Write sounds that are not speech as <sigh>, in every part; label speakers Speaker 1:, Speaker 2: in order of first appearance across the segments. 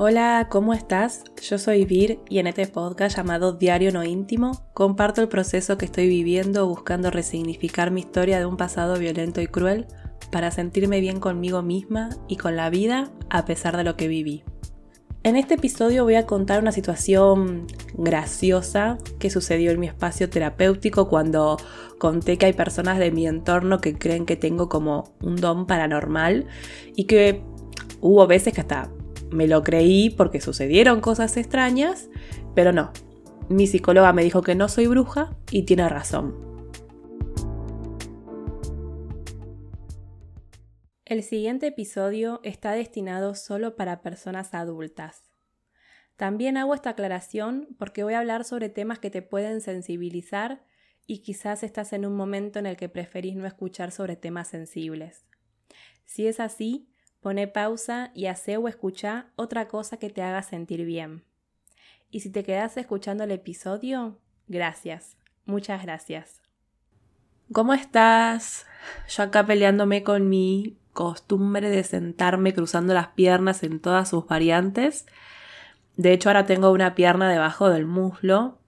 Speaker 1: Hola, ¿cómo estás? Yo soy Vir y en este podcast llamado Diario No Íntimo comparto el proceso que estoy viviendo buscando resignificar mi historia de un pasado violento y cruel para sentirme bien conmigo misma y con la vida a pesar de lo que viví. En este episodio voy a contar una situación graciosa que sucedió en mi espacio terapéutico cuando conté que hay personas de mi entorno que creen que tengo como un don paranormal y que hubo veces que hasta me lo creí porque sucedieron cosas extrañas, pero no. Mi psicóloga me dijo que no soy bruja y tiene razón. El siguiente episodio está destinado solo para personas adultas. También hago esta aclaración porque voy a hablar sobre temas que te pueden sensibilizar y quizás estás en un momento en el que preferís no escuchar sobre temas sensibles. Si es así, Pone pausa y hace o escucha otra cosa que te haga sentir bien. Y si te quedas escuchando el episodio, gracias, muchas gracias. ¿Cómo estás? Yo acá peleándome con mi costumbre de sentarme cruzando las piernas en todas sus variantes. De hecho, ahora tengo una pierna debajo del muslo,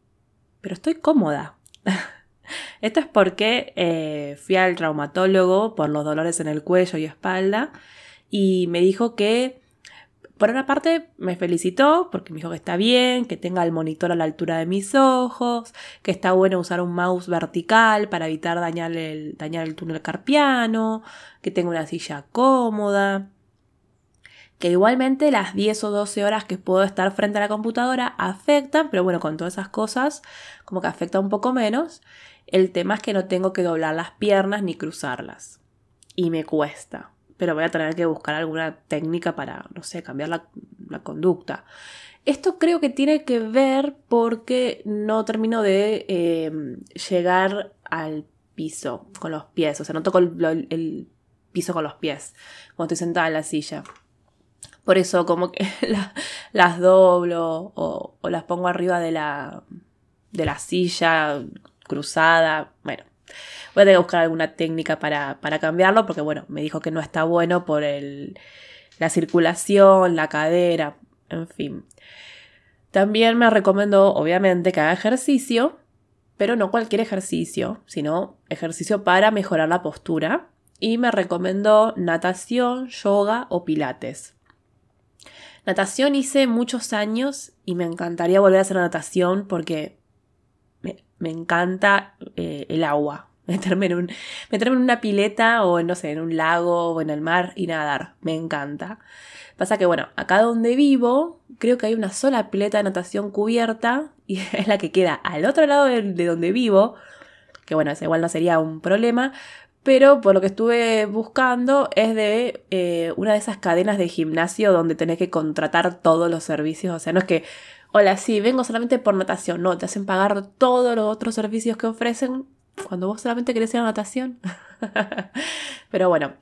Speaker 1: pero estoy cómoda. <laughs> Esto es porque eh, fui al traumatólogo por los dolores en el cuello y espalda y me dijo que, por una parte, me felicitó porque me dijo que está bien, que tenga el monitor a la altura de mis ojos, que está bueno usar un mouse vertical para evitar dañar el, dañar el túnel carpiano, que tenga una silla cómoda que igualmente las 10 o 12 horas que puedo estar frente a la computadora afectan, pero bueno, con todas esas cosas como que afecta un poco menos. El tema es que no tengo que doblar las piernas ni cruzarlas. Y me cuesta pero voy a tener que buscar alguna técnica para, no sé, cambiar la, conducta. Esto creo que tiene que ver porque no termino de em, llegar al piso con los pies, o sea, no toco el, piso con los pies cuando estoy sentada en la silla. Por eso como que <laughs> las doblo o, o, las pongo arriba de la, de la silla cruzada. Bueno, Voy a tener que buscar alguna técnica para, cambiarlo porque, bueno, me dijo que no está bueno por el, la circulación, la cadera, en fin. También me recomendó, obviamente, que haga ejercicio, pero no cualquier ejercicio, sino ejercicio para mejorar la postura. Y me recomendó natación, yoga o pilates. Natación hice muchos años y me encantaría volver a hacer natación porque me, encanta eh, el agua <laughs> meterme en, un, meterme en una pileta o no sé, en un lago o en el mar y nadar. Me encanta. Pasa que, bueno, acá donde vivo, creo que hay una sola pileta de natación cubierta y <laughs> es la que queda al otro lado de, donde vivo, que bueno, esa igual no sería un problema, pero por lo que estuve buscando es de eh, una de esas cadenas de gimnasio donde tenés que contratar todos los servicios, o sea, no es que, hola, sí, vengo solamente por natación, no, te hacen pagar todos los otros servicios que ofrecen cuando vos solamente querés ir a natación. <laughs> Pero bueno,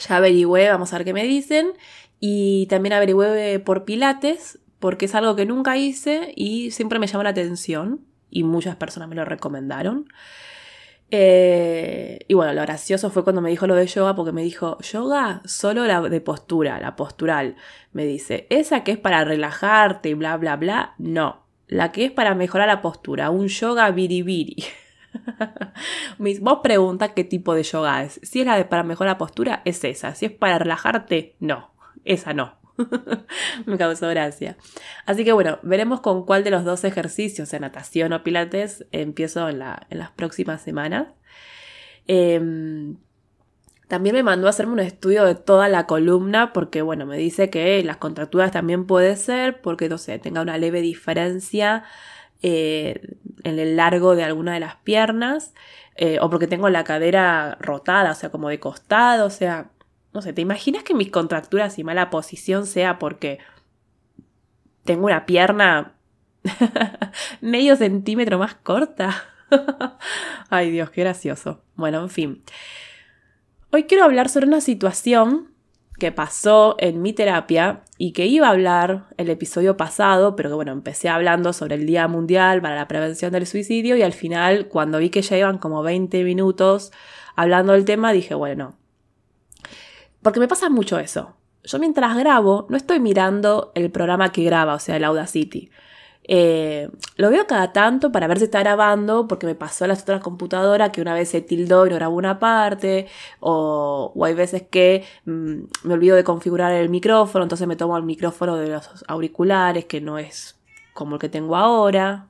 Speaker 1: ya averigüé, vamos a ver qué me dicen. Y también averigüé por pilates, porque es algo que nunca hice y siempre me llamó la atención. Y muchas personas me lo recomendaron. Eh, y bueno, lo gracioso fue cuando me dijo lo de yoga, porque me dijo, yoga solo la de postura, la postural. Me dice, esa que es para relajarte y bla, bla, bla, no. La que es para mejorar la postura, un yoga biribiri. <laughs> Vos pregunta qué tipo de yoga es. Si es la de para mejorar la postura, es esa. Si es para relajarte, no. Esa no. <laughs> Me causó gracia. Así que bueno, veremos con cuál de los dos ejercicios, de natación o pilates, empiezo en, las próximas semanas. Em, también me mandó a hacerme un estudio de toda la columna porque, bueno, me dice que las contracturas también puede ser porque, no sé, tenga una leve diferencia eh, en el largo de alguna de las piernas, eh, o porque tengo la cadera rotada, o sea, como de costado, o sea, no sé, ¿te imaginas que mis contracturas y mala posición sea porque tengo una pierna <laughs> medio centímetro más corta? <laughs> Ay Dios, qué gracioso. Bueno, en fin. Hoy quiero hablar sobre una situación que pasó en mi terapia y que iba a hablar el episodio pasado, pero que bueno, empecé hablando sobre el Día Mundial para la Prevención del Suicidio y al final, cuando vi que ya iban como 20 minutos hablando del tema, dije, bueno, porque me pasa mucho eso. yo mientras grabo no estoy mirando el programa que graba, o sea, el Audacity. Eh, lo veo cada tanto para ver si está grabando, porque me pasó a las otras computadoras que una vez se tildó y no grabó una parte, o, hay veces que mm, me olvido de configurar el micrófono, entonces me tomo el micrófono de los auriculares, que no es como el que tengo ahora.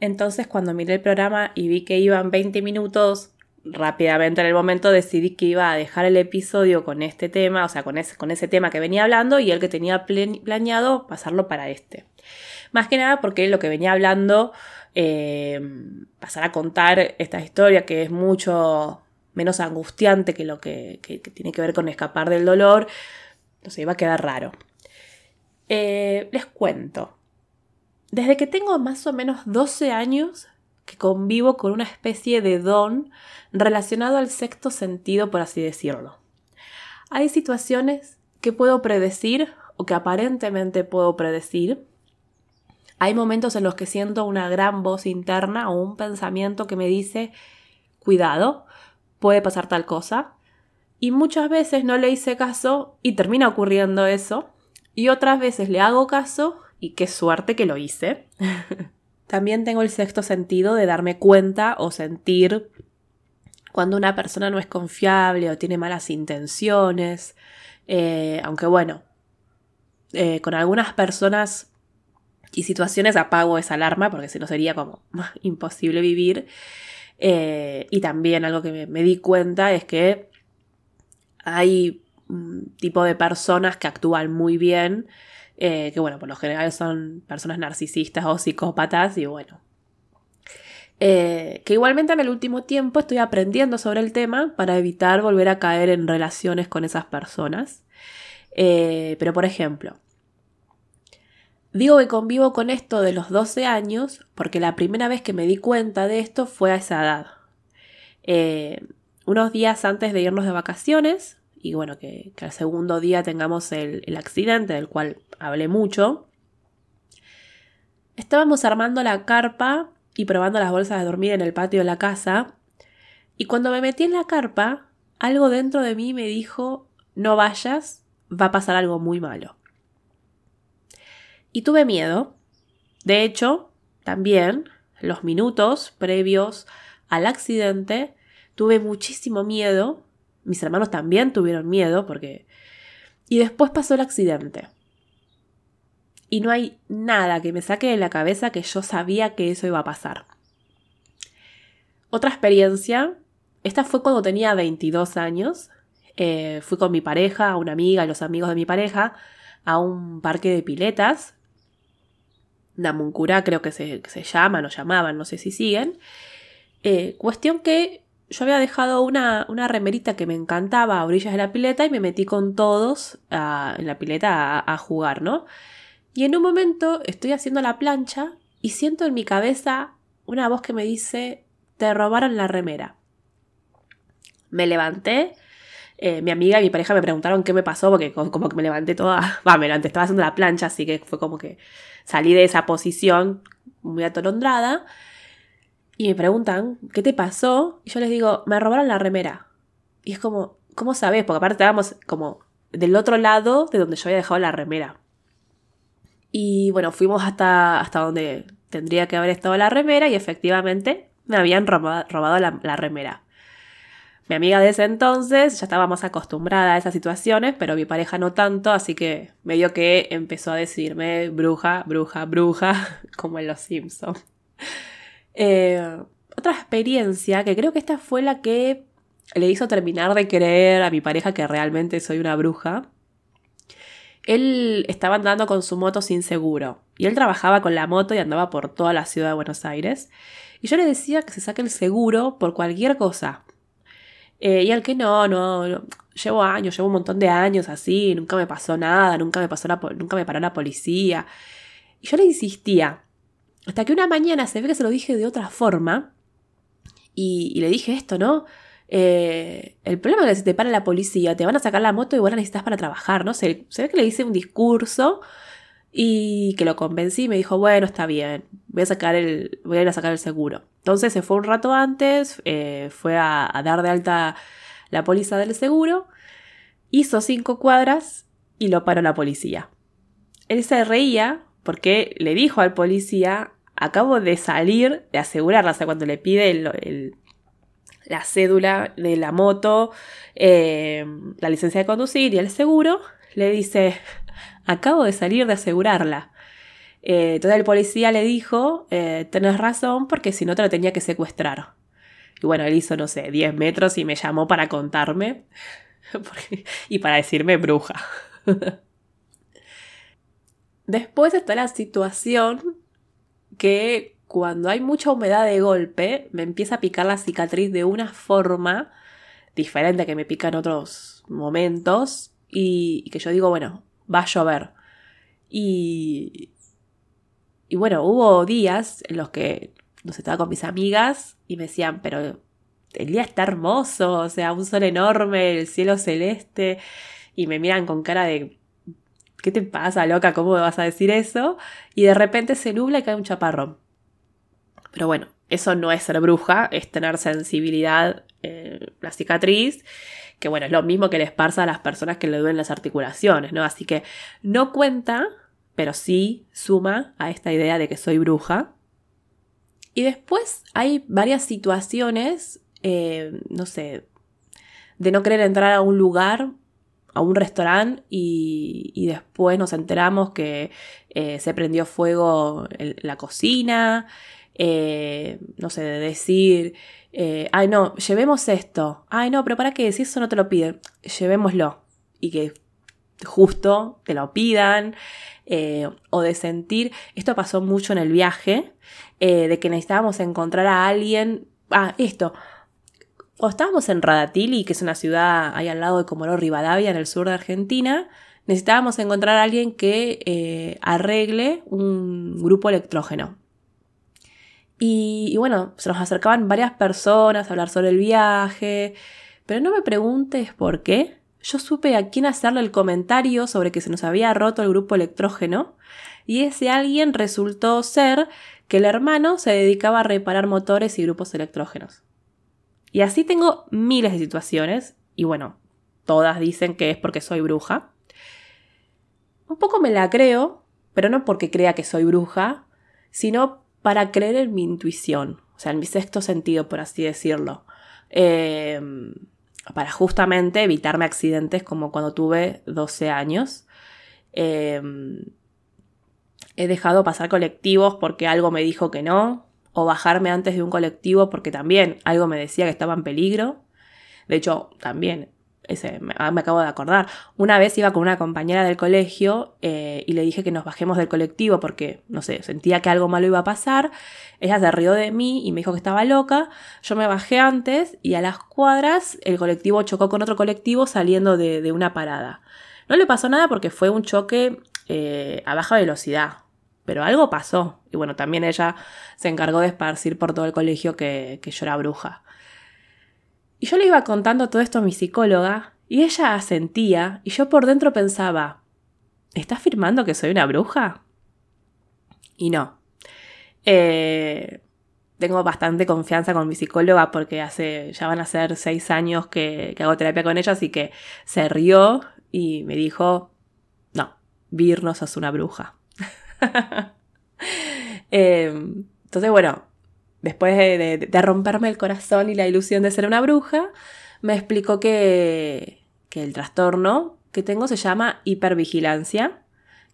Speaker 1: Entonces cuando miré el programa y vi que iban 20 minutos, rápidamente en el momento decidí que iba a dejar el episodio con este tema, o sea, con ese, con ese tema que venía hablando y el que tenía planeado pasarlo para este. Más que nada porque lo que venía hablando, eh, pasar a contar esta historia que es mucho menos angustiante que lo que, tiene que ver con escapar del dolor, no sé, iba a quedar raro. Eh, les cuento. Desde que tengo más o menos 12 años que convivo con una especie de don relacionado al sexto sentido, por así decirlo. Hay situaciones que puedo predecir o que aparentemente puedo predecir. Hay momentos en los que siento una gran voz interna o un pensamiento que me dice, cuidado, puede pasar tal cosa. Y muchas veces no le hice caso y termina ocurriendo eso. Y otras veces le hago caso y qué suerte que lo hice. <laughs> También tengo el sexto sentido de darme cuenta o sentir cuando una persona no es confiable o tiene malas intenciones. Eh, aunque bueno, eh, con algunas personas y situaciones apago esa alarma porque si no sería como <laughs> imposible vivir. Eh, y también algo que me, di cuenta es que hay un tipo de personas que actúan muy bien, que bueno, por lo general son personas narcisistas o psicópatas y bueno, eh, que igualmente en el último tiempo estoy aprendiendo sobre el tema para evitar volver a caer en relaciones con esas personas. Eh, pero por ejemplo, digo que convivo con esto de los 12 años porque la primera vez que me di cuenta de esto fue a esa edad. Eh, unos días antes de irnos de vacaciones, y bueno, que, al segundo día tengamos el, el accidente del cual hablé mucho, estábamos armando la carpa y probando las bolsas de dormir en el patio de la casa. Y cuando me metí en la carpa, algo dentro de mí me dijo, no vayas, va a pasar algo muy malo. Y tuve miedo. De hecho, también, los minutos previos al accidente, tuve muchísimo miedo. Mis hermanos también tuvieron miedo porque... Y después pasó el accidente y no hay nada que me saque de la cabeza que yo sabía que eso iba a pasar. Otra experiencia, esta fue cuando tenía 22 años. Eh, fui con mi pareja, una amiga, los amigos de mi pareja, a un parque de piletas. Namuncurá creo que se, se llaman o llamaban, no sé si siguen. Eh, cuestión que yo había dejado una, remerita que me encantaba a orillas de la pileta y me metí con todos en la pileta a, a jugar, ¿no? Y en un momento estoy haciendo la plancha y siento en mi cabeza una voz que me dice, te robaron la remera. Me levanté, eh, mi amiga y mi pareja me preguntaron qué me pasó porque como que me levanté toda, <laughs> va, me levanté, estaba haciendo la plancha, así que fue como que salí de esa posición muy atolondrada y me preguntan, ¿qué te pasó? Y yo les digo, me robaron la remera. Y es como, ¿cómo sabes? Porque aparte estábamos como del otro lado de donde yo había dejado la remera. Y bueno, fuimos hasta, hasta donde tendría que haber estado la remera y efectivamente me habían robado, la, remera. Mi amiga de ese entonces ya estaba más acostumbrada a esas situaciones, pero mi pareja no tanto, así que medio que empezó a decirme bruja, bruja, bruja, <laughs> como en Los Simpsons. Eh, otra experiencia, que creo que esta fue la que le hizo terminar de creer a mi pareja que realmente soy una bruja, él estaba andando con su moto sin seguro y él trabajaba con la moto y andaba por toda la ciudad de Buenos Aires. Y yo le decía que se saque el seguro por cualquier cosa. Eh, y al que no, no, llevo años, llevo un montón de años así, nunca me pasó nada, nunca me, pasó nunca me paró la policía. Y yo le insistía. Hasta que una mañana se ve que se lo dije de otra forma. y le dije esto, ¿no? Eh, el problema es que si te para la policía, te van a sacar la moto y vos la necesitas para trabajar, ¿no? Se, ve que le hice un discurso y que lo convencí y me dijo, bueno, está bien, voy a, sacar el, voy a ir a sacar el seguro. Entonces se fue un rato antes, eh, fue a, dar de alta la póliza del seguro Hizo cinco cuadras y lo paró la policía. Él se reía porque le dijo al policía, acabo de salir de asegurarla, o sea, cuando le pide la cédula de la moto, eh, la licencia de conducir y el seguro, le dice, acabo de salir de asegurarla. Eh, entonces el policía le dijo, eh, tenés razón porque si no te lo tenía que secuestrar. Y bueno, él hizo, no sé, 10 metros y me llamó para contarme <laughs> y para decirme bruja. <laughs> Después está la situación que cuando hay mucha humedad de golpe me empieza a picar la cicatriz de una forma diferente que me pica en otros momentos y, que yo digo, bueno, va a llover. Y, y bueno, hubo días en los que nos estaba con mis amigas y me decían, pero el día está hermoso, o sea, un sol enorme, el cielo celeste, y me miran con cara de, ¿qué te pasa, loca? ¿Cómo me vas a decir eso? Y de repente se nubla y cae un chaparrón. Pero bueno, eso no es ser bruja, es tener sensibilidad en la cicatriz, que bueno, es lo mismo que les pasa a las personas que le duelen las articulaciones, ¿no? Así que no cuenta, pero sí suma a esta idea de que soy bruja. Y después hay varias situaciones, eh, no sé, de no querer entrar a un lugar, a un restaurante y, después nos enteramos que eh, se prendió fuego en la cocina, eh, no sé, de decir, ay no, llevemos esto, ay no, pero para qué, si eso no te lo piden, llevémoslo y que justo te lo pidan. Eh, o de sentir, esto pasó mucho en el viaje, eh, de que necesitábamos encontrar a alguien, ah, esto, o estábamos en Radatili, que es una ciudad ahí al lado de Comodoro Rivadavia, en el sur de Argentina, necesitábamos encontrar a alguien que eh, arregle un grupo electrógeno. Y, y, bueno, se nos acercaban varias personas a hablar sobre el viaje, pero no me preguntes por qué, yo supe a quién hacerle el comentario sobre que se nos había roto el grupo electrógeno, y ese alguien resultó ser que el hermano se dedicaba a reparar motores y grupos electrógenos. Y así tengo miles de situaciones, y bueno, todas dicen que es porque soy bruja. Un poco me la creo, pero no porque crea que soy bruja, sino para creer en mi intuición, o sea, en mi sexto sentido, por así decirlo. Eh, para justamente evitarme accidentes como cuando tuve 12 años. Em, he dejado pasar colectivos porque algo me dijo que no, o bajarme antes de un colectivo porque también algo me decía que estaba en peligro. De hecho, también ese, ah, me, acabo de acordar. Una vez iba con una compañera del colegio eh, y le dije que nos bajemos del colectivo porque, no sé, sentía que algo malo iba a pasar. Ella se rió de mí y me dijo que estaba loca. Yo me bajé antes y a las cuadras el colectivo chocó con otro colectivo saliendo de, una parada. No le pasó nada porque fue un choque eh, a baja velocidad. Pero algo pasó. Y bueno, también ella se encargó de esparcir por todo el colegio que, que yo era bruja. Y yo le iba contando todo esto a mi psicóloga y ella asentía y yo por dentro pensaba, ¿estás afirmando que soy una bruja? Y no. Eh, tengo bastante confianza con mi psicóloga porque hace, ya van a ser seis años que, hago terapia con ella, así que se rió y me dijo, no, Vir no sos una bruja. <laughs> Em, entonces, bueno, después de, romperme el corazón y la ilusión de ser una bruja, me explicó que, el trastorno que tengo se llama hipervigilancia,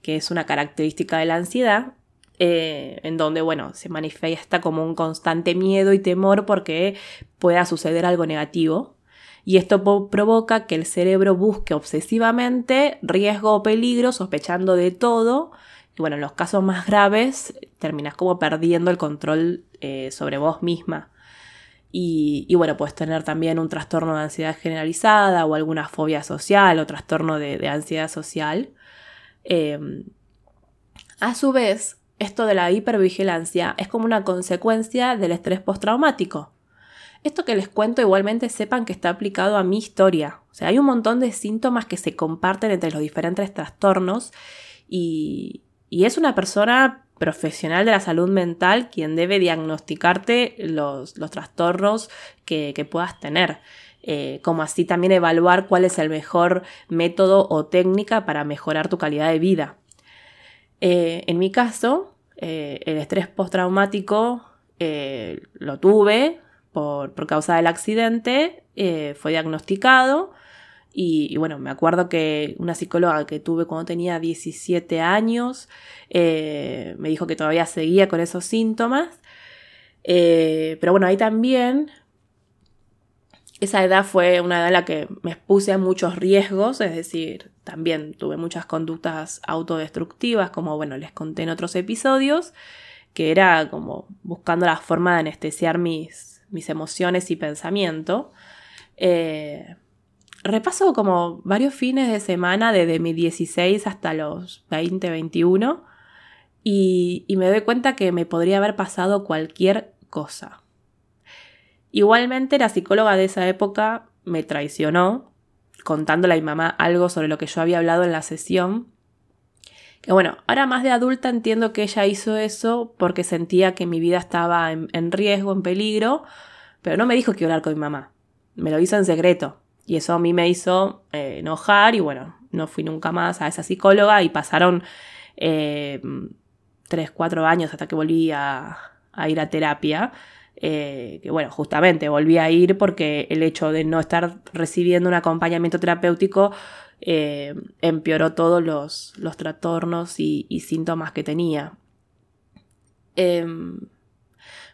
Speaker 1: que es una característica de la ansiedad, eh, en donde, bueno, se manifiesta como un constante miedo y temor porque pueda suceder algo negativo. Y esto provoca que el cerebro busque obsesivamente riesgo o peligro, sospechando de todo, y bueno, en los casos más graves terminas como perdiendo el control eh, sobre vos misma. Y, bueno, puedes tener también un trastorno de ansiedad generalizada o alguna fobia social o trastorno de, ansiedad social. Em, a su vez, esto de la hipervigilancia es como una consecuencia del estrés postraumático. Esto que les cuento igualmente sepan que está aplicado a mi historia. O sea, hay un montón de síntomas que se comparten entre los diferentes trastornos y, y es una persona profesional de la salud mental quien debe diagnosticarte los, trastornos que, puedas tener. eh, como así también evaluar cuál es el mejor método o técnica para mejorar tu calidad de vida. Eh, en mi caso, eh, el estrés postraumático lo tuve por, causa del accidente, fue diagnosticado y, bueno, me acuerdo que una psicóloga que tuve cuando tenía 17 años me dijo que todavía seguía con esos síntomas. pero bueno, ahí también esa edad fue una edad en la que me expuse a muchos riesgos, es decir, también tuve muchas conductas autodestructivas, como bueno, les conté en otros episodios, que era como buscando la forma de anestesiar mis, mis emociones y pensamiento. Eh, repaso como varios fines de semana desde mi 16 hasta los 20, 21 y, y me doy cuenta que me podría haber pasado cualquier cosa. Igualmente la psicóloga de esa época me traicionó, contándole a mi mamá algo sobre lo que yo había hablado en la sesión. Que bueno, ahora más de adulta entiendo que ella hizo eso porque sentía que mi vida estaba en, riesgo, en peligro, pero no me dijo que hablar con mi mamá. Me lo hizo en secreto. Y eso a mí me hizo eh, enojar y bueno, no fui nunca más a esa psicóloga y pasaron eh, tres, cuatro años hasta que volví a ir a terapia. Eh, que bueno, justamente volví a ir porque el hecho de no estar recibiendo un acompañamiento terapéutico eh, empeoró todos los, trastornos y, síntomas que tenía. Em,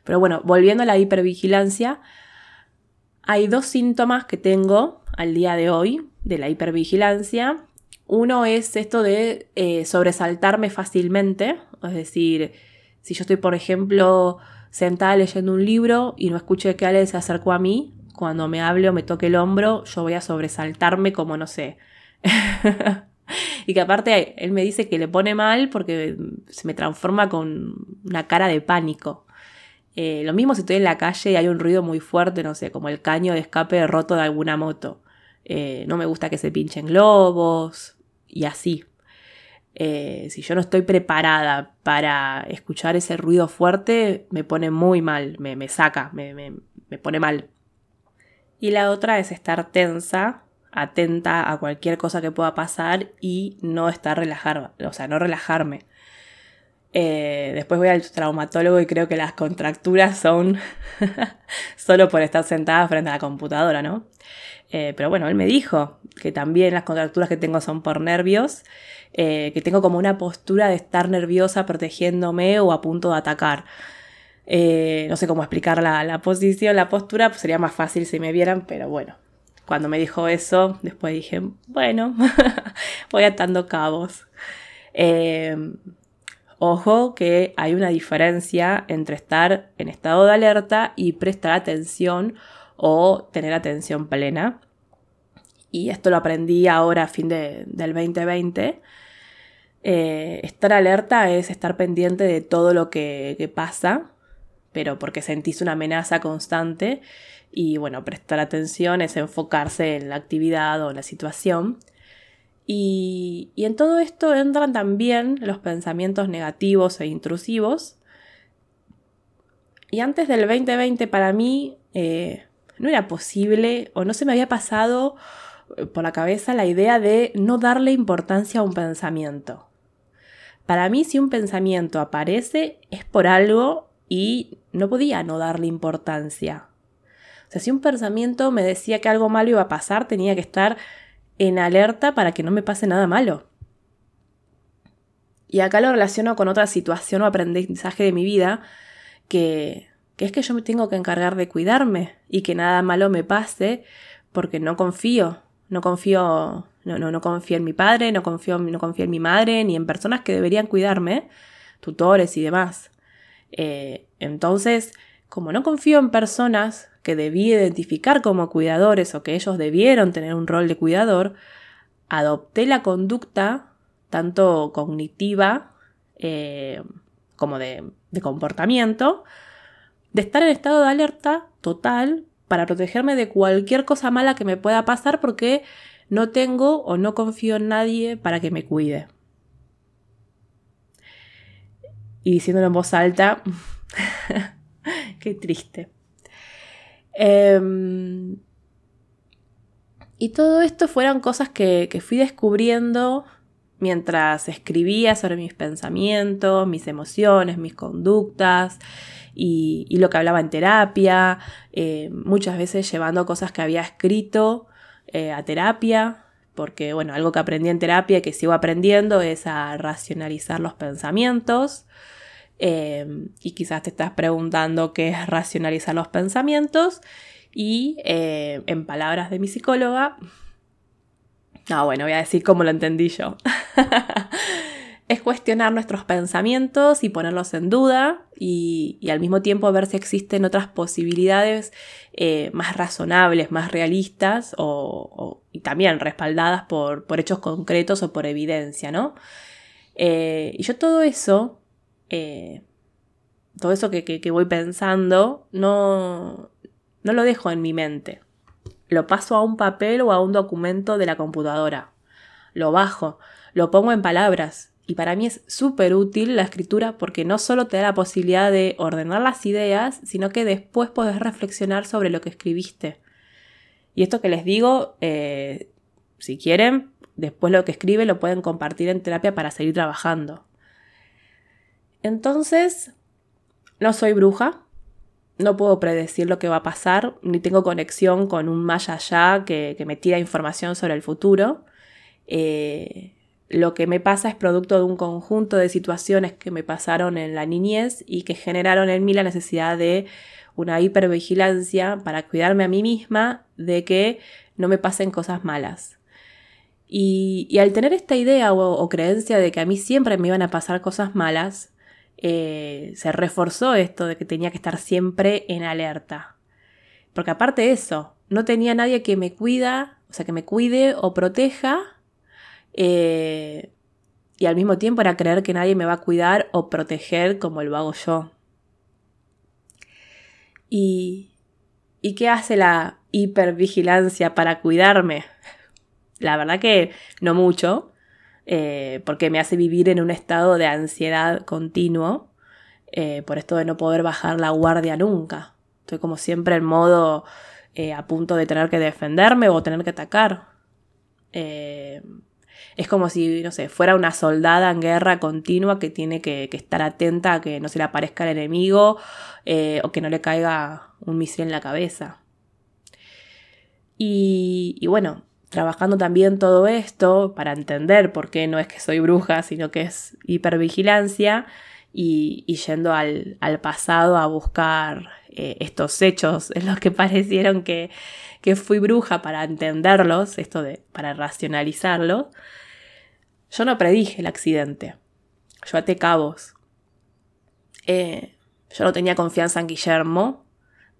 Speaker 1: pero bueno, volviendo a la hipervigilancia, hay dos síntomas que tengo al día de hoy de la hipervigilancia. Uno es esto de eh, sobresaltarme fácilmente, es decir, si yo estoy, por ejemplo, sentada leyendo un libro y no escuché que Ale se acercó a mí, cuando me hable o me toque el hombro, yo voy a sobresaltarme como no sé. <laughs> y que aparte él me dice que le pone mal porque se me transforma con una cara de pánico. Eh, lo mismo si estoy en la calle y hay un ruido muy fuerte, no sé, como el caño de escape roto de alguna moto. Eh, no me gusta que se pinchen globos y así. Eh, si yo no estoy preparada para escuchar ese ruido fuerte, me pone muy mal, me, saca, me, pone mal. Y la otra es estar tensa, atenta a cualquier cosa que pueda pasar y no estar relajada, o sea, no relajarme. Eh, después voy al traumatólogo y creo que las contracturas son <laughs> solo por estar sentada frente a la computadora, ¿no? Eh, pero bueno, él me dijo que también las contracturas que tengo son por nervios eh, que tengo como una postura de estar nerviosa protegiéndome o a punto de atacar. Eh, no sé cómo explicar la, posición, la postura, pues sería más fácil si me vieran, pero bueno, cuando me dijo eso, después dije, bueno, <laughs> voy atando cabos. Eh, ojo que hay una diferencia entre estar en estado de alerta y prestar atención o tener atención plena. Y esto lo aprendí ahora a fin del 2020 eh, estar alerta es estar pendiente de todo lo que, pasa, pero porque sentís una amenaza constante y bueno, prestar atención es enfocarse en la actividad o la situación. Y, en todo esto entran también los pensamientos negativos e intrusivos. Y antes del 2020 para mí eh, no era posible o no se me había pasado eh, por la cabeza la idea de no darle importancia a un pensamiento. Para mí si un pensamiento aparece es por algo y no podía no darle importancia. O sea, si un pensamiento me decía que algo malo iba a pasar, tenía que estar en alerta para que no me pase nada malo. Y acá lo relaciono con otra situación o aprendizaje de mi vida, que, que es que yo me tengo que encargar de cuidarme y que nada malo me pase porque no confío, no confío no, no, no confío en mi padre, no confío, no confío en mi madre, ni en personas que deberían cuidarme, tutores y demás. Eh, entonces, como no confío en personas que debí identificar como cuidadores o que ellos debieron tener un rol de cuidador, adopté la conducta, tanto cognitiva eh, como de, de comportamiento, de estar en estado de alerta total para protegerme de cualquier cosa mala que me pueda pasar porque no tengo o no confío en nadie para que me cuide. Y diciéndolo en voz alta, <laughs> qué triste. Em, Y todo esto fueron cosas que, fui descubriendo mientras escribía sobre mis pensamientos, mis emociones, mis conductas y, lo que hablaba en terapia, eh, muchas veces llevando cosas que había escrito eh, a terapia, porque bueno, algo que aprendí en terapia y que sigo aprendiendo es a racionalizar los pensamientos. Eh, y quizás te estás preguntando qué es racionalizar los pensamientos. Y en palabras de mi psicóloga, no, bueno, voy a decir cómo lo entendí yo. <laughs> es cuestionar nuestros pensamientos y ponerlos en duda y, al mismo tiempo ver si existen otras posibilidades eh, más razonables, más realistas o, y también respaldadas por, hechos concretos o por evidencia, ¿no? Eh, y yo todo eso, eh, todo eso que, que, voy pensando, no, no lo dejo en mi mente. Lo paso a un papel o a un documento de la computadora. Lo bajo, lo pongo en palabras y para mí es súper útil la escritura porque no solo te da la posibilidad de ordenar las ideas, sino que después podés reflexionar sobre lo que escribiste. Y esto que les digo, eh, si quieren, después lo que escribe lo pueden compartir en terapia para seguir trabajando. Entonces, no soy bruja, no puedo predecir lo que va a pasar, ni tengo conexión con un más allá que, me tira información sobre el futuro. Eh, lo que me pasa es producto de un conjunto de situaciones que me pasaron en la niñez y que generaron en mí la necesidad de una hipervigilancia para cuidarme a mí misma de que no me pasen cosas malas. Y, al tener esta idea o, creencia de que a mí siempre me iban a pasar cosas malas, eh, se reforzó esto de que tenía que estar siempre en alerta. Porque aparte de eso, no tenía nadie que me cuida, o sea, que me cuide o proteja eh, y al mismo tiempo era creer que nadie me va a cuidar o proteger como lo hago yo. ¿Y, ¿y qué hace la hipervigilancia para cuidarme? La verdad que no mucho, eh, porque me hace vivir en un estado de ansiedad continuo, eh, por esto de no poder bajar la guardia nunca. Estoy como siempre en modo a punto de tener que defenderme o tener que atacar. Es como si, no sé, fuera una soldada en guerra continua que tiene que, estar atenta a que no se le aparezca el enemigo eh, o que no le caiga un misil en la cabeza. Y, bueno, trabajando también todo esto para entender por qué no es que soy bruja, sino que es hipervigilancia y, yendo al, pasado a buscar eh, estos hechos en los que parecieron que, que fui bruja para entenderlos, esto de, para racionalizarlo, yo no predije el accidente. Yo até cabos. Eh, yo no tenía confianza en Guillermo.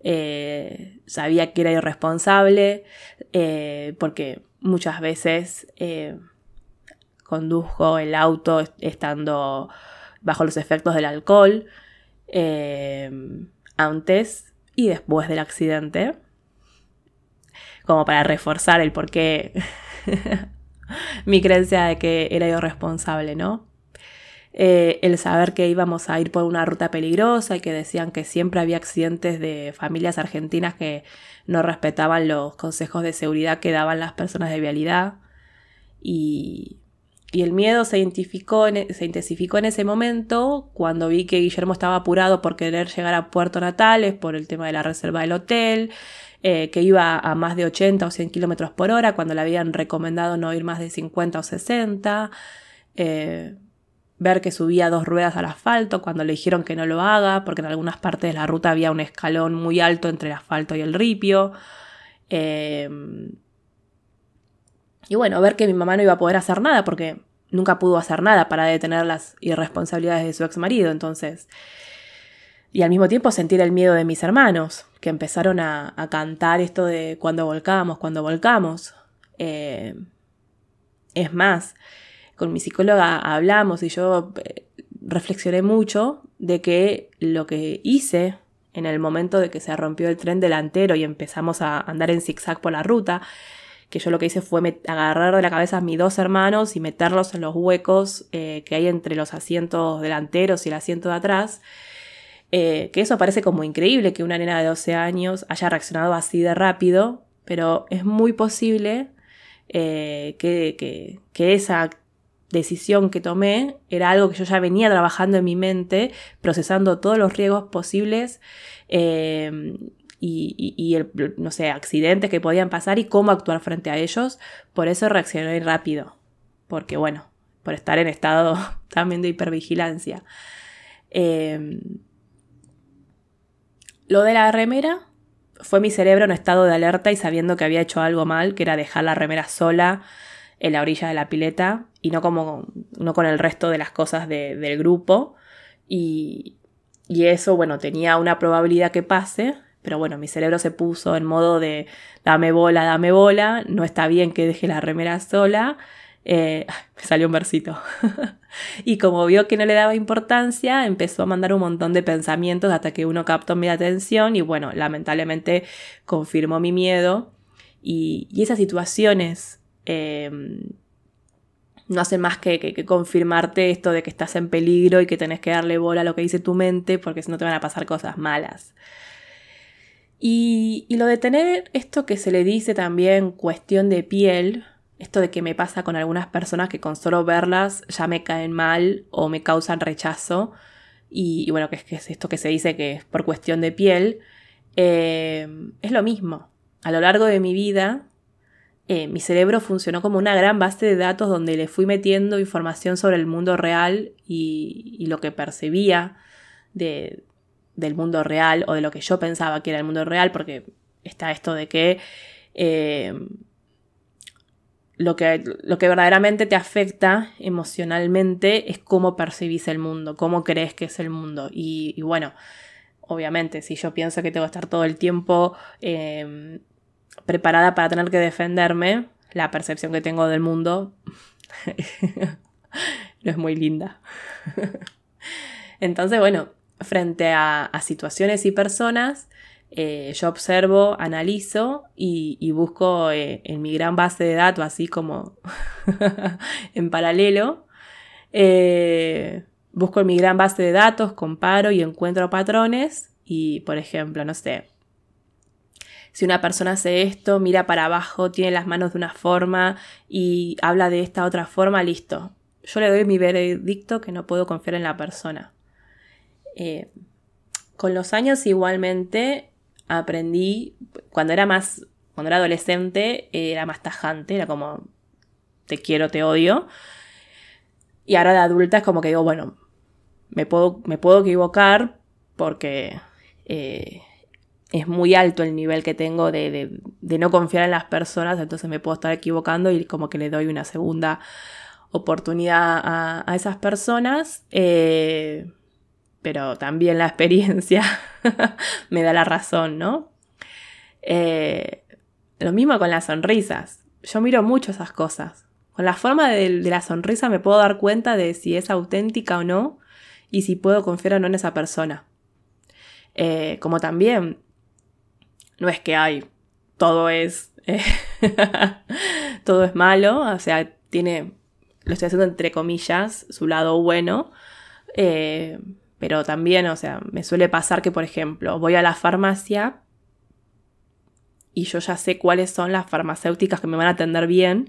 Speaker 1: Eh, sabía que era irresponsable eh, porque muchas veces condujo el auto estando bajo los efectos del alcohol antes y después del accidente como para reforzar el por qué <laughs> mi creencia de que era yo responsable, ¿no? Eh, el saber que íbamos a ir por una ruta peligrosa y que decían que siempre había accidentes de familias argentinas que no respetaban los consejos de seguridad que daban las personas de vialidad. Y, el miedo se, e, se intensificó en ese momento cuando vi que Guillermo estaba apurado por querer llegar a Puerto Natales por el tema de la reserva del hotel, eh, que iba a más de 80 o 100 kilómetros por hora cuando le habían recomendado no ir más de 50 o 60. Eh, ver que subía dos ruedas al asfalto cuando le dijeron que no lo haga, porque en algunas partes de la ruta había un escalón muy alto entre el asfalto y el ripio. Eh, y bueno, ver que mi mamá no iba a poder hacer nada porque nunca pudo hacer nada para detener las irresponsabilidades de su ex marido. Entonces, y al mismo tiempo sentir el miedo de mis hermanos, que empezaron a, cantar esto de cuando volcamos, cuando volcamos. Eh, es más, con mi psicóloga hablamos y yo eh, reflexioné mucho de que lo que hice en el momento de que se rompió el tren delantero y empezamos a andar en zigzag por la ruta, que yo lo que hice fue agarrar de la cabeza a mis dos hermanos y meterlos en los huecos eh, que hay entre los asientos delanteros y el asiento de atrás, eh, que eso parece como increíble que una nena de 12 años haya reaccionado así de rápido pero es muy posible eh, que, esa decisión que tomé era algo que yo ya venía trabajando en mi mente, procesando todos los riesgos posibles eh, y, no sé, accidentes que podían pasar y cómo actuar frente a ellos. Por eso reaccioné rápido, porque bueno, por estar en estado <laughs> también de hipervigilancia. Eh, lo de la remera fue mi cerebro en estado de alerta y sabiendo que había hecho algo mal, que era dejar la remera sola en la orilla de la pileta y no como no con el resto de las cosas del grupo. Y, y eso, bueno, tenía una probabilidad que pase, pero bueno, mi cerebro se puso en modo de dame bola, dame bola, no está bien que deje la remera sola. Eh, me salió un versito. <laughs> y como vio que no le daba importancia, empezó a mandar un montón de pensamientos hasta que uno captó mi atención y bueno, lamentablemente confirmó mi miedo. Y, esas situaciones em, no hacen más que, confirmarte esto de que estás en peligro y que tenés que darle bola a lo que dice tu mente porque si no te van a pasar cosas malas. Y, lo de tener esto que se le dice también cuestión de piel, esto de que me pasa con algunas personas que con solo verlas ya me caen mal o me causan rechazo. Y, bueno, que es, esto que se dice que es por cuestión de piel. Eh, es lo mismo. A lo largo de mi vida, eh, mi cerebro funcionó como una gran base de datos donde le fui metiendo información sobre el mundo real y, lo que percibía de, del mundo real o de lo que yo pensaba que era el mundo real, porque está esto de que eh, lo que, lo que verdaderamente te afecta emocionalmente es cómo percibís el mundo, cómo crees que es el mundo. Y, bueno, obviamente, si yo pienso que tengo que estar todo el tiempo em, preparada para tener que defenderme, la percepción que tengo del mundo <laughs> no es muy linda. Entonces, bueno, frente a situaciones y personas, eh, yo observo, analizo y, busco eh, en mi gran base de datos, así como <laughs> en paralelo. Eh, busco en mi gran base de datos, comparo y encuentro patrones y, por ejemplo, no sé, si una persona hace esto, mira para abajo, tiene las manos de una forma y habla de esta otra forma, listo. Yo le doy mi veredicto que no puedo confiar en la persona. con los años igualmente aprendí, cuando era más, cuando era adolescente, era más tajante, era como, te quiero, te odio. Y ahora de adulta es como que digo, bueno, me puedo, me puedo equivocar porque eh, es muy alto el nivel que tengo de, no confiar en las personas, entonces me puedo estar equivocando y como que le doy una segunda oportunidad a, esas personas. Eh, pero también la experiencia <laughs> me da la razón, ¿no? Eh, lo mismo con las sonrisas. Yo miro mucho esas cosas. Con la forma de, la sonrisa me puedo dar cuenta de si es auténtica o no y si puedo confiar o no en esa persona. Eh, como también, no es que hay, todo es, <laughs> todo es malo, o sea, tiene, lo estoy haciendo entre comillas, su lado bueno, eh, pero también, o sea, me suele pasar que, por ejemplo, voy a la farmacia y yo ya sé cuáles son las farmacéuticas que me van a atender bien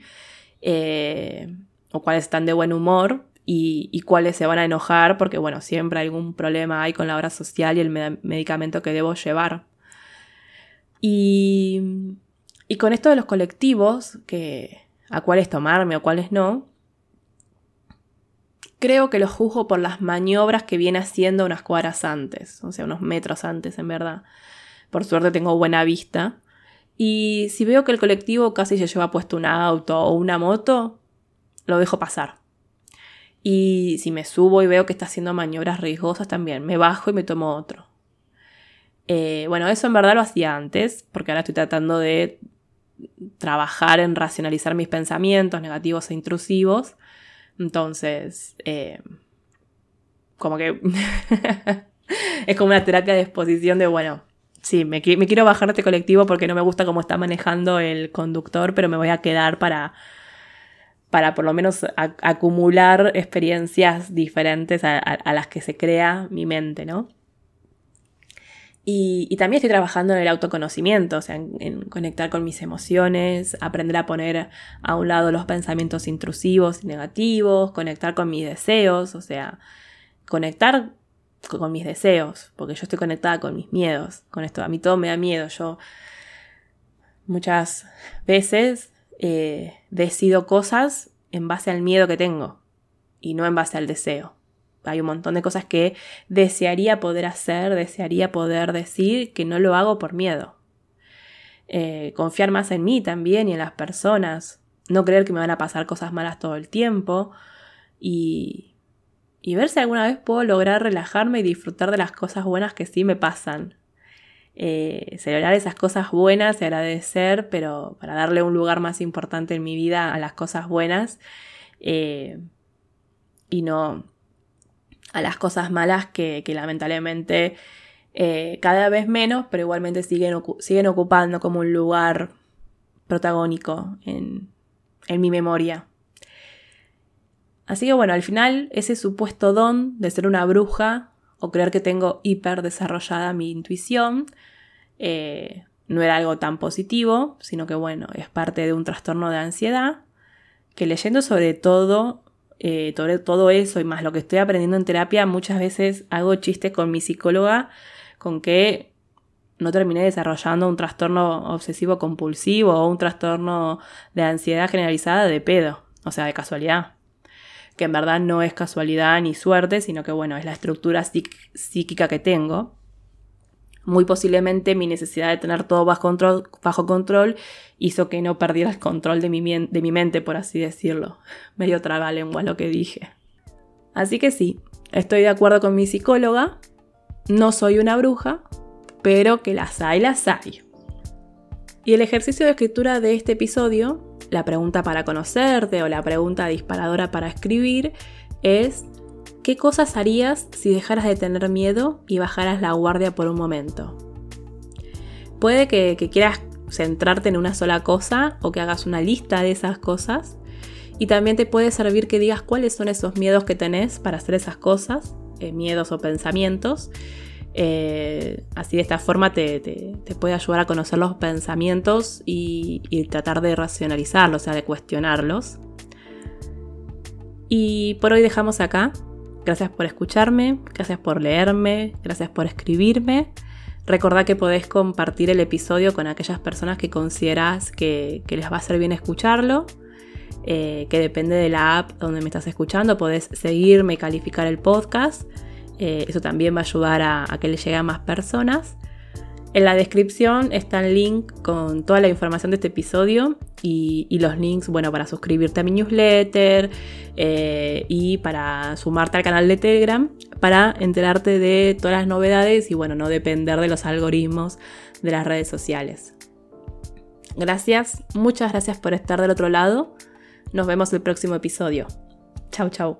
Speaker 1: eh, o cuáles están de buen humor y, cuáles se van a enojar porque, bueno, siempre algún problema hay con la obra social y el medicamento que debo llevar. Y, con esto de los colectivos, que, a cuáles tomarme o cuáles no, creo que lo juzgo por las maniobras que viene haciendo unas cuadras antes, o sea, unos metros antes, en verdad. Por suerte tengo buena vista. Y si veo que el colectivo casi se lleva puesto un auto o una moto, lo dejo pasar. Y si me subo y veo que está haciendo maniobras riesgosas también, me bajo y me tomo otro. Eh, bueno, eso en verdad lo hacía antes, porque ahora estoy tratando de trabajar en racionalizar mis pensamientos negativos e intrusivos entonces, eh, como que <laughs> es como una terapia de exposición de, bueno, sí, me, quiero bajar de este colectivo porque no me gusta cómo está manejando el conductor, pero me voy a quedar para, para por lo menos acumular experiencias diferentes a, las que se crea mi mente, ¿no? Y, también estoy trabajando en el autoconocimiento, o sea, en, conectar con mis emociones, aprender a poner a un lado los pensamientos intrusivos y negativos, conectar con mis deseos, o sea, conectar con mis deseos, porque yo estoy conectada con mis miedos, con esto, a mí todo me da miedo, yo muchas veces eh, decido cosas en base al miedo que tengo y no en base al deseo hay un montón de cosas que desearía poder hacer, desearía poder decir que no lo hago por miedo. Eh, confiar más en mí también y en las personas, no creer que me van a pasar cosas malas todo el tiempo y, y ver si alguna vez puedo lograr relajarme y disfrutar de las cosas buenas que sí me pasan. Eh, celebrar esas cosas buenas y agradecer, pero para darle un lugar más importante en mi vida a las cosas buenas eh, y no a las cosas malas que, lamentablemente eh, cada vez menos, pero igualmente siguen, siguen ocupando como un lugar protagónico en, en mi memoria. Así que bueno, al final ese supuesto don de ser una bruja o creer que tengo hiper desarrollada mi intuición eh, no era algo tan positivo, sino que bueno, es parte de un trastorno de ansiedad que leyendo sobre todo eh, todo, eso y más lo que estoy aprendiendo en terapia, muchas veces hago chistes con mi psicóloga con que no terminé desarrollando un trastorno obsesivo compulsivo o un trastorno de ansiedad generalizada de pedo, o sea, de casualidad. Que en verdad no es casualidad ni suerte, sino que bueno, es la estructura psíquica que tengo muy posiblemente mi necesidad de tener todo bajo control, hizo que no perdiera el control de mi, de mi mente, por así decirlo. <laughs> Medio lengua lo que dije. Así que sí, estoy de acuerdo con mi psicóloga. No soy una bruja, pero que las hay, las hay. Y el ejercicio de escritura de este episodio, la pregunta para conocerte o la pregunta disparadora para escribir, es ¿Qué cosas harías si dejaras de tener miedo y bajaras la guardia por un momento? Puede que, quieras centrarte en una sola cosa o que hagas una lista de esas cosas. Y también te puede servir que digas cuáles son esos miedos que tenés para hacer esas cosas, eh, miedos o pensamientos. Eh, así de esta forma te, puede ayudar a conocer los pensamientos y, y tratar de racionalizarlos, o sea, de cuestionarlos. Y por hoy dejamos acá. Gracias por escucharme, gracias por leerme, gracias por escribirme. Recordá que podés compartir el episodio con aquellas personas que consideras que, les va a ser bien escucharlo. Eh, que depende de la app donde me estás escuchando, podés seguirme y calificar el podcast. Eh, eso también va a ayudar a, a que le llegue a más personas. En la descripción está el link con toda la información de este episodio y, los links, bueno, para suscribirte a mi newsletter eh, y para sumarte al canal de Telegram para enterarte de todas las novedades y, bueno, no depender de los algoritmos de las redes sociales. Gracias, muchas gracias por estar del otro lado. Nos vemos el próximo episodio. Chau, chau.